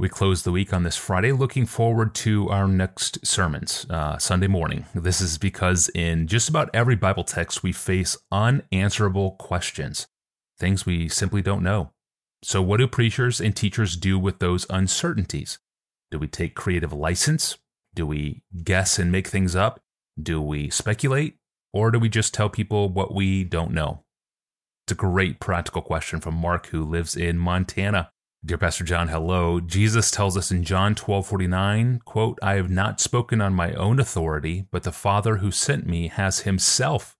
We close the week on this Friday, looking forward to our next sermons uh, Sunday morning. This is because in just about every Bible text, we face unanswerable questions, things we simply don't know. So, what do preachers and teachers do with those uncertainties? Do we take creative license? Do we guess and make things up? Do we speculate? Or do we just tell people what we don't know? It's a great practical question from Mark, who lives in Montana. Dear Pastor John, hello. Jesus tells us in John 12 49, quote, I have not spoken on my own authority, but the Father who sent me has himself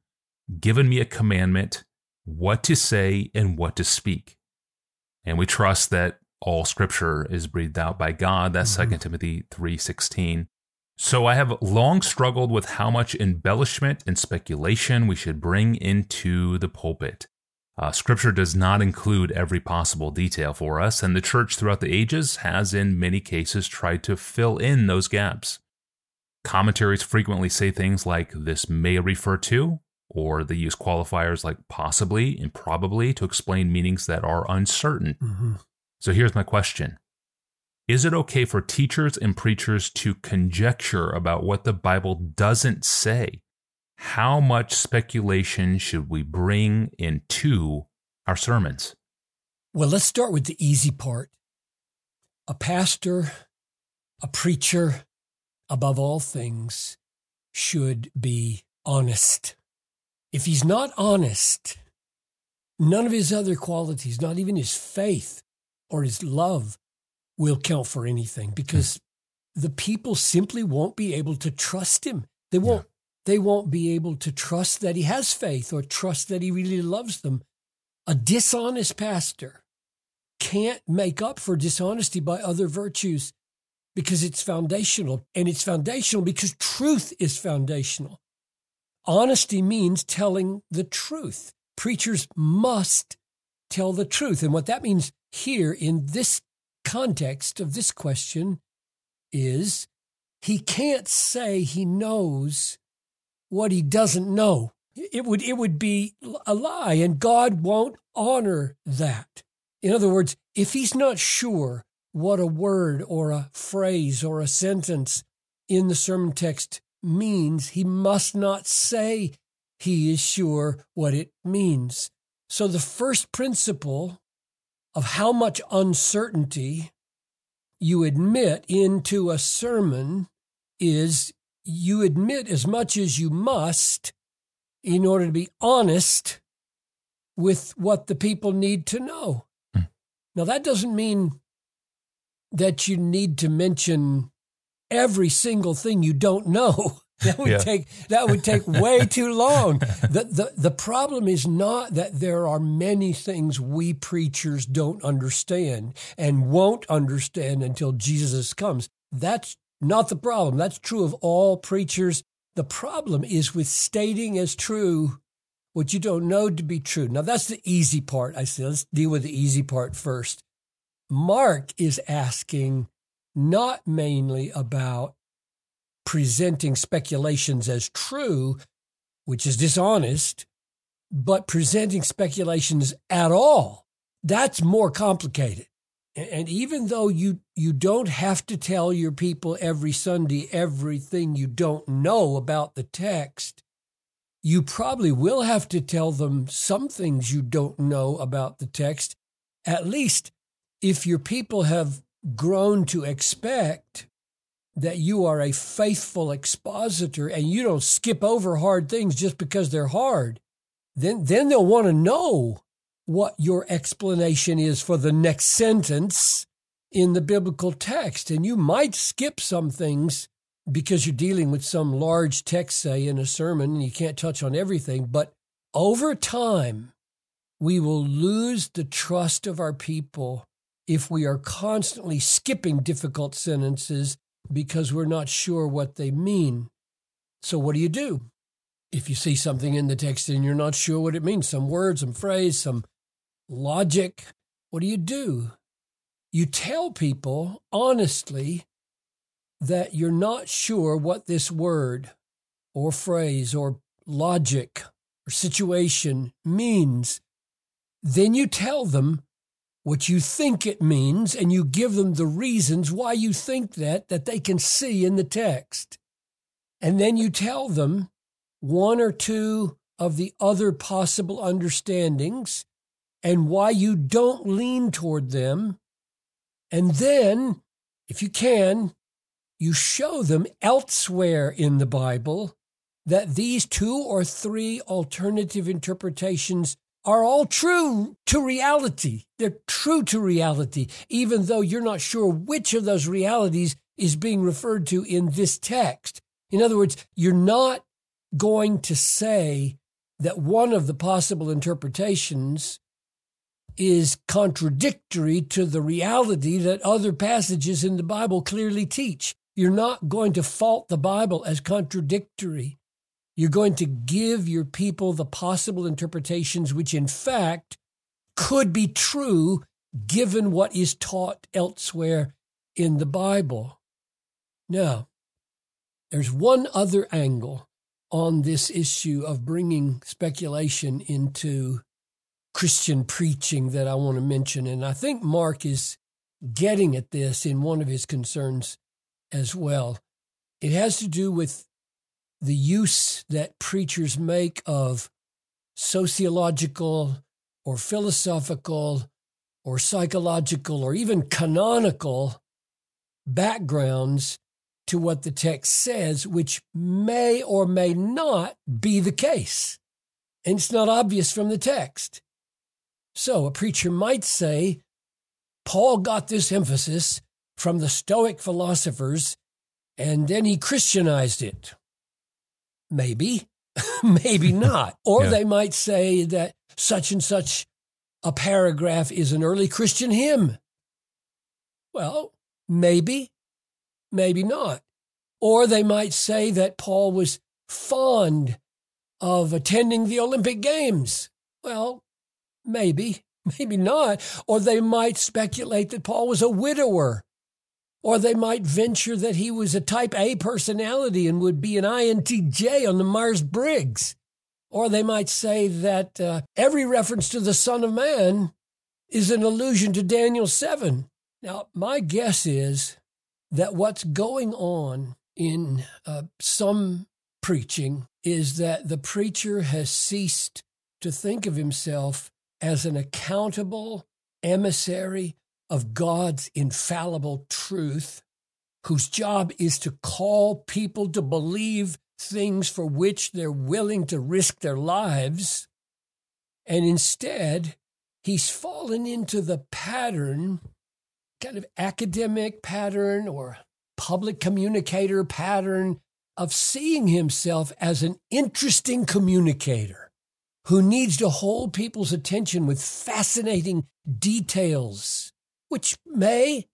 given me a commandment what to say and what to speak. And we trust that all scripture is breathed out by God. That's mm-hmm. 2 Timothy 3:16. So I have long struggled with how much embellishment and speculation we should bring into the pulpit. Uh, scripture does not include every possible detail for us, and the church throughout the ages has, in many cases, tried to fill in those gaps. Commentaries frequently say things like, this may refer to, or they use qualifiers like possibly and probably to explain meanings that are uncertain. Mm-hmm. So here's my question Is it okay for teachers and preachers to conjecture about what the Bible doesn't say? How much speculation should we bring into our sermons? Well, let's start with the easy part. A pastor, a preacher, above all things, should be honest. If he's not honest, none of his other qualities, not even his faith or his love, will count for anything because hmm. the people simply won't be able to trust him. They won't they won't be able to trust that he has faith or trust that he really loves them. A dishonest pastor can't make up for dishonesty by other virtues because it's foundational. And it's foundational because truth is foundational. Honesty means telling the truth. Preachers must tell the truth. And what that means here in this context of this question is he can't say he knows what he doesn't know. It would, it would be a lie, and God won't honor that. In other words, if he's not sure what a word or a phrase or a sentence in the sermon text means, he must not say he is sure what it means. So, the first principle of how much uncertainty you admit into a sermon is you admit as much as you must in order to be honest with what the people need to know. Hmm. Now, that doesn't mean that you need to mention every single thing you don't know. That would yeah. take that would take way too long. The, the the problem is not that there are many things we preachers don't understand and won't understand until Jesus comes. That's not the problem. That's true of all preachers. The problem is with stating as true what you don't know to be true. Now, that's the easy part. I say, let's deal with the easy part first. Mark is asking not mainly about presenting speculations as true, which is dishonest, but presenting speculations at all. That's more complicated. And even though you, you don't have to tell your people every Sunday everything you don't know about the text, you probably will have to tell them some things you don't know about the text, at least if your people have grown to expect that you are a faithful expositor and you don't skip over hard things just because they're hard, then, then they'll want to know what your explanation is for the next sentence in the biblical text. And you might skip some things because you're dealing with some large text, say, in a sermon, and you can't touch on everything. But over time, we will lose the trust of our people if we are constantly skipping difficult sentences because we're not sure what they mean. So, what do you do? If you see something in the text and you're not sure what it means, some word, some phrase, some logic. What do you do? You tell people honestly that you're not sure what this word or phrase or logic or situation means. Then you tell them what you think it means and you give them the reasons why you think that that they can see in the text. And then you tell them one or two of the other possible understandings and why you don't lean toward them. And then, if you can, you show them elsewhere in the Bible that these two or three alternative interpretations are all true to reality. They're true to reality, even though you're not sure which of those realities is being referred to in this text. In other words, you're not going to say that one of the possible interpretations is contradictory to the reality that other passages in the Bible clearly teach. You're not going to fault the Bible as contradictory. You're going to give your people the possible interpretations, which in fact could be true given what is taught elsewhere in the Bible. Now, there's one other angle on this issue of bringing speculation into Christian preaching that I want to mention. And I think Mark is getting at this in one of his concerns as well. It has to do with the use that preachers make of sociological or philosophical or psychological or even canonical backgrounds to what the text says, which may or may not be the case. And it's not obvious from the text. So a preacher might say, Paul got this emphasis from the Stoic philosophers, and then he Christianized it. Maybe, maybe not. Or yeah. they might say that such and such a paragraph is an early Christian hymn. Well, maybe, maybe not. Or they might say that Paul was fond of attending the Olympic Games. Well, maybe, maybe not. Or they might speculate that Paul was a widower or they might venture that he was a type A personality and would be an INTJ on the Myers Briggs. Or they might say that uh, every reference to the Son of Man is an allusion to Daniel 7. Now, my guess is that what's going on in uh, some preaching is that the preacher has ceased to think of himself as an accountable emissary of God's infallible truth, whose job is to call people to believe things for which they're willing to risk their lives. And instead, he's fallen into the pattern, kind of academic pattern or public communicator pattern of seeing himself as an interesting communicator who needs to hold people's attention with fascinating details which may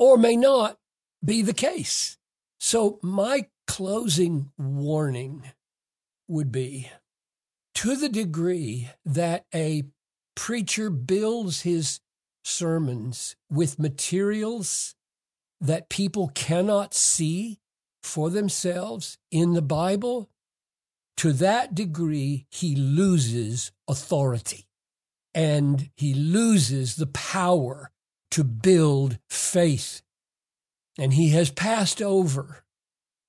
or may not be the case. So, my closing warning would be to the degree that a preacher builds his sermons with materials that people cannot see for themselves in the Bible, to that degree, he loses authority and he loses the power to build faith. And he has passed over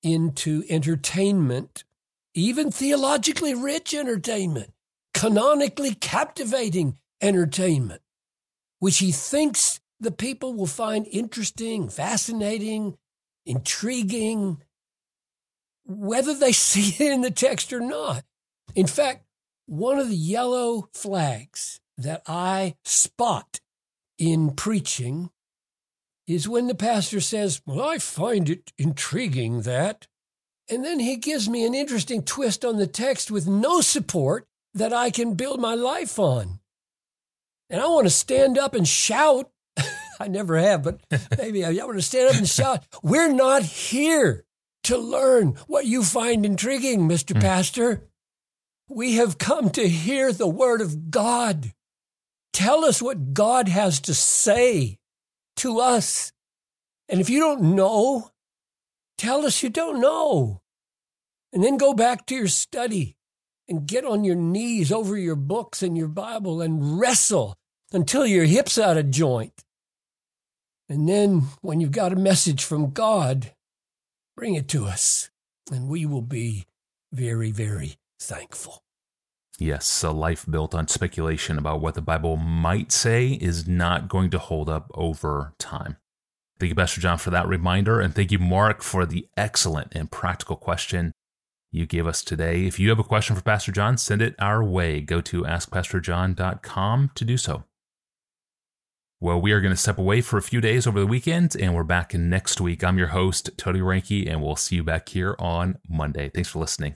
into entertainment, even theologically rich entertainment, canonically captivating entertainment, which he thinks the people will find interesting, fascinating, intriguing, whether they see it in the text or not. In fact, one of the yellow flags that I spot in preaching is when the pastor says, Well, I find it intriguing that. And then he gives me an interesting twist on the text with no support that I can build my life on. And I want to stand up and shout. I never have, but maybe I want to stand up and shout. We're not here to learn what you find intriguing, Mr. Mm. Pastor. We have come to hear the word of God. Tell us what God has to say to us. And if you don't know, tell us you don't know. And then go back to your study and get on your knees over your books and your Bible and wrestle until your hip's out of joint. And then when you've got a message from God, bring it to us, and we will be very, very thankful. Yes, a life built on speculation about what the Bible might say is not going to hold up over time. Thank you, Pastor John, for that reminder. And thank you, Mark, for the excellent and practical question you gave us today. If you have a question for Pastor John, send it our way. Go to askpastorjohn.com to do so. Well, we are going to step away for a few days over the weekend, and we're back next week. I'm your host, Tony Reinke, and we'll see you back here on Monday. Thanks for listening.